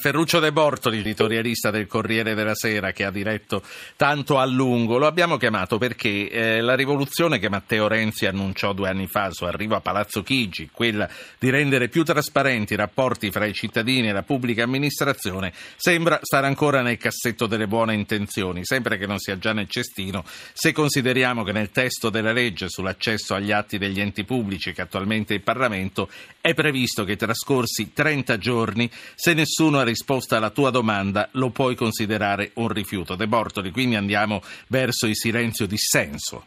Ferruccio De Bortoli, editorialista del Corriere della Sera, che ha diretto tanto a lungo. Lo abbiamo chiamato perché eh, la rivoluzione che Matteo Renzi annunciò due anni fa su arrivo a Palazzo Chigi, quella di rendere più trasparenti i rapporti fra i cittadini e la pubblica amministrazione, sembra stare ancora nel cassetto delle buone intenzioni, sempre che non sia già nel cestino, se consideriamo che nel testo della legge sull'accesso agli atti degli enti pubblici che attualmente il Parlamento è previsto che trascorsi 30 giorni, se nessuno ha risposta alla tua domanda lo puoi considerare un rifiuto. De Bortoli, quindi andiamo verso il silenzio dissenso.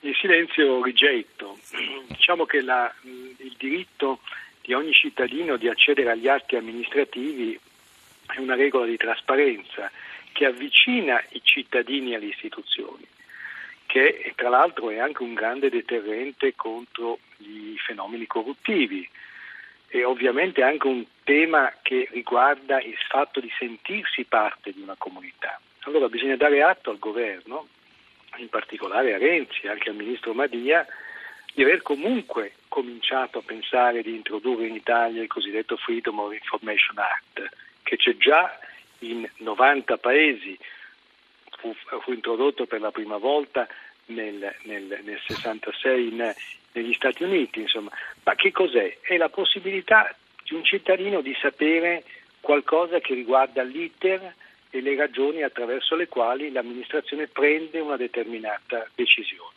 Il silenzio rigetto. Diciamo che la, il diritto di ogni cittadino di accedere agli atti amministrativi è una regola di trasparenza che avvicina i cittadini alle istituzioni, che tra l'altro è anche un grande deterrente contro i fenomeni corruttivi e ovviamente anche un tema che riguarda il fatto di sentirsi parte di una comunità. Allora bisogna dare atto al governo, in particolare a Renzi e anche al ministro Madia, di aver comunque cominciato a pensare di introdurre in Italia il cosiddetto Freedom of Information Act, che c'è già in 90 paesi, fu, fu introdotto per la prima volta nel, nel, nel 66 in, negli Stati Uniti, insomma. Ma che cos'è? È la possibilità di un cittadino di sapere qualcosa che riguarda l'iter e le ragioni attraverso le quali l'amministrazione prende una determinata decisione.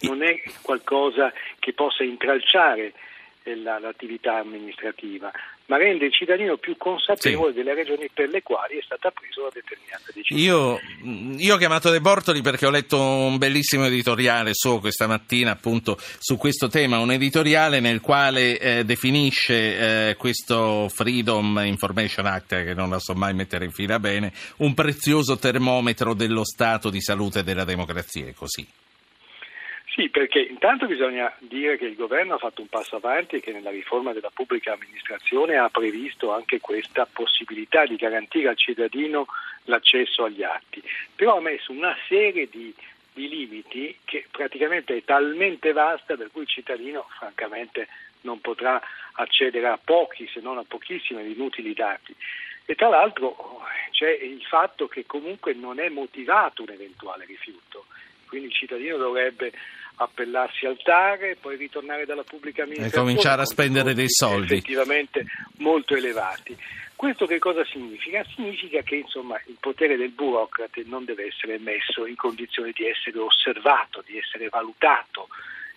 Non è qualcosa che possa intralciare l'attività amministrativa, ma rende il cittadino più consapevole sì. delle ragioni per le quali è stata presa una determinata decisione. Io, io, ho chiamato De Bortoli perché ho letto un bellissimo editoriale suo questa mattina appunto su questo tema, un editoriale nel quale eh, definisce eh, questo Freedom Information Act, che non la so mai mettere in fila bene, un prezioso termometro dello stato di salute della democrazia, è così. Sì, perché intanto bisogna dire che il governo ha fatto un passo avanti e che nella riforma della pubblica amministrazione ha previsto anche questa possibilità di garantire al cittadino l'accesso agli atti, però ha messo una serie di, di limiti che praticamente è talmente vasta per cui il cittadino francamente non potrà accedere a pochi, se non a pochissimi inutili dati. E tra l'altro c'è il fatto che comunque non è motivato un eventuale rifiuto, quindi il cittadino dovrebbe appellarsi al TARE, poi ritornare dalla pubblica amministrazione e cominciare a spendere dei soldi effettivamente molto elevati. Questo che cosa significa? Significa che insomma, il potere del burocrate non deve essere messo in condizione di essere osservato, di essere valutato,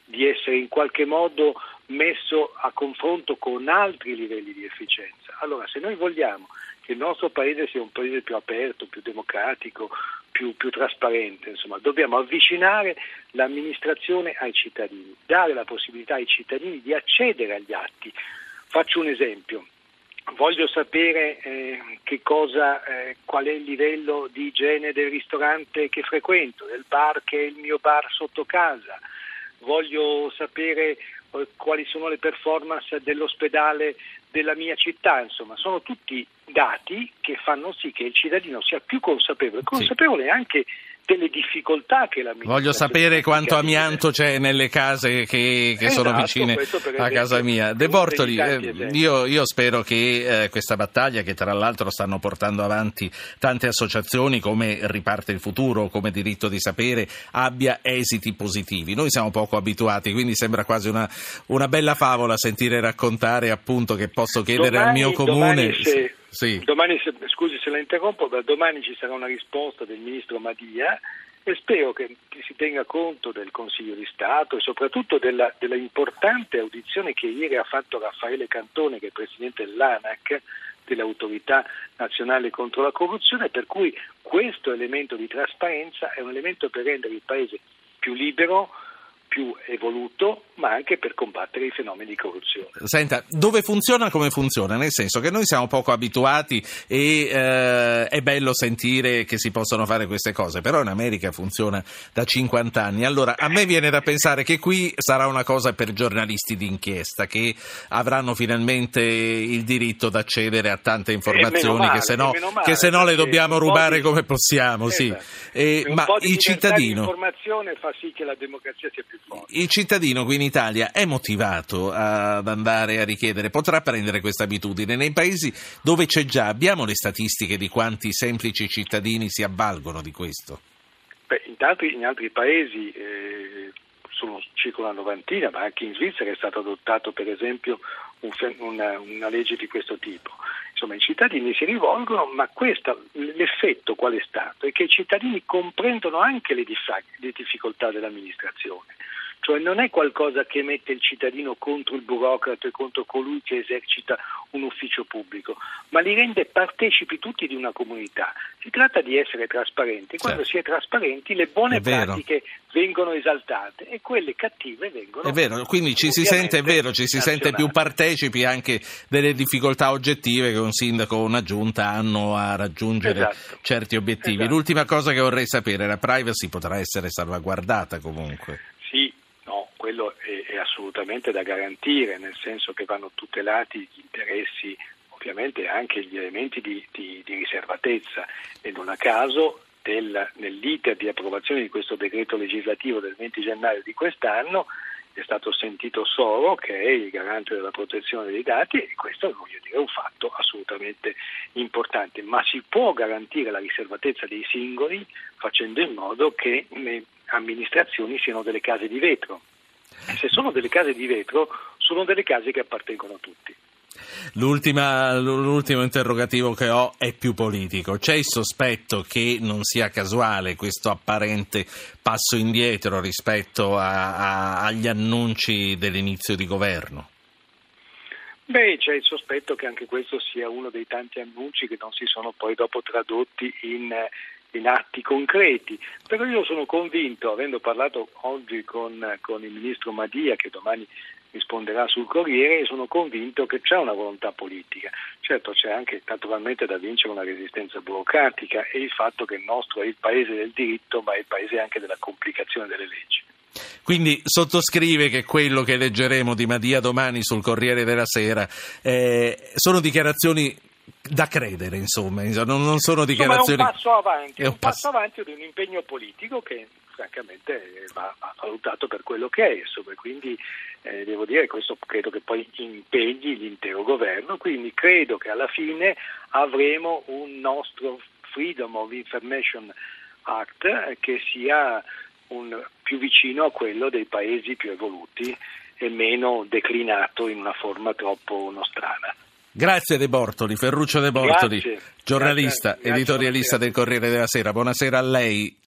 di essere in qualche modo messo a confronto con altri livelli di efficienza. Allora, se noi vogliamo che il nostro paese sia un paese più aperto, più democratico, più, più trasparente, insomma, dobbiamo avvicinare l'amministrazione ai cittadini, dare la possibilità ai cittadini di accedere agli atti. Faccio un esempio. Voglio sapere eh, cosa, eh, qual è il livello di igiene del ristorante che frequento, del bar che è il mio bar sotto casa. Voglio sapere quali sono le performance dell'ospedale della mia città, insomma, sono tutti dati che fanno sì che il cittadino sia più consapevole, consapevole sì. anche delle difficoltà che la Voglio sapere quanto amianto c'è nelle case che, che esatto, sono vicine a casa mia. De Bortoli, eh, io, io, spero che eh, questa battaglia, che tra l'altro stanno portando avanti tante associazioni come Riparte il Futuro, come Diritto di Sapere, abbia esiti positivi. Noi siamo poco abituati, quindi sembra quasi una, una bella favola sentire raccontare appunto che posso chiedere domani, al mio comune. Se sì. Domani, scusi se la interrompo, ma domani ci sarà una risposta del ministro Madia e spero che, si tenga conto del Consiglio di Stato e soprattutto della, della, importante audizione che ieri ha fatto Raffaele Cantone, che è presidente dell'ANAC, dell'autorità nazionale contro la corruzione, per cui questo elemento di trasparenza è un elemento per rendere il Paese più libero, più evoluto, ma anche per combattere i fenomeni di corruzione. Senta, dove funziona come funziona? Nel senso che noi siamo poco abituati e eh, è bello sentire che si possono fare queste cose, però in America funziona da 50 anni. Allora, a me viene da pensare che qui sarà una cosa per giornalisti d'inchiesta che avranno finalmente il diritto di accedere a tante informazioni male, che se no, male, che se no le dobbiamo rubare di... come possiamo. Esatto. Sì. Eh, ma il cittadino... L'informazione fa sì che la democrazia sia più. Il cittadino qui in Italia è motivato ad andare a richiedere, potrà prendere questa abitudine. Nei paesi dove c'è già, abbiamo le statistiche di quanti semplici cittadini si avvalgono di questo? Beh, in, altri, in altri paesi eh, sono circa una novantina, ma anche in Svizzera è stato adottato per esempio un, una, una legge di questo tipo. Insomma, i cittadini si rivolgono, ma questo, l'effetto qual è stato? È che i cittadini comprendono anche le, le difficoltà dell'amministrazione cioè non è qualcosa che mette il cittadino contro il burocrate, contro colui che esercita un ufficio pubblico, ma li rende partecipi tutti di una comunità. Si tratta di essere trasparenti. Quando certo. si è trasparenti le buone pratiche vengono esaltate e quelle cattive vengono. È vero, quindi ci si sente, è vero, ci si sente più partecipi anche delle difficoltà oggettive che un sindaco o una giunta hanno a raggiungere esatto. certi obiettivi. Esatto. L'ultima cosa che vorrei sapere, la privacy potrà essere salvaguardata comunque assolutamente da garantire, nel senso che vanno tutelati gli interessi ovviamente anche gli elementi di, di, di riservatezza. E non a caso del, nell'iter di approvazione di questo decreto legislativo del 20 gennaio di quest'anno è stato sentito Soro che è il garante della protezione dei dati e questo voglio dire, è un fatto assolutamente importante, ma si può garantire la riservatezza dei singoli facendo in modo che le amministrazioni siano delle case di vetro se sono delle case di vetro, sono delle case che appartengono a tutti. l'ultimo interrogativo che ho è più politico. C'è il sospetto che non sia casuale questo apparente passo indietro rispetto a, a, agli annunci dell'inizio di governo? Beh, c'è il sospetto che anche questo sia uno dei tanti annunci che non si sono poi dopo tradotti in in atti concreti, però io sono convinto, avendo parlato oggi con, con il ministro Madia che domani risponderà sul Corriere, sono convinto che c'è una volontà politica. Certo c'è anche naturalmente da vincere una resistenza burocratica e il fatto che il nostro è il paese del diritto, ma è il paese anche della complicazione delle leggi. Quindi sottoscrive che quello che leggeremo di Madia domani sul Corriere della Sera eh, sono dichiarazioni da credere, insomma, non, non sono dichiarazioni. Insomma, è un passo avanti, è un, passo avanti di un impegno politico che francamente va, va valutato per quello che è, insomma, quindi eh, devo dire che questo credo che poi impegni l'intero governo, quindi credo che alla fine avremo un nostro Freedom of Information Act eh, che sia un, più vicino a quello dei paesi più evoluti e meno declinato in una forma troppo nostrana. Grazie De Bortoli, Ferruccio De Bortoli, grazie, giornalista, grazie, editorialista grazie, del Corriere della Sera. Buonasera a lei.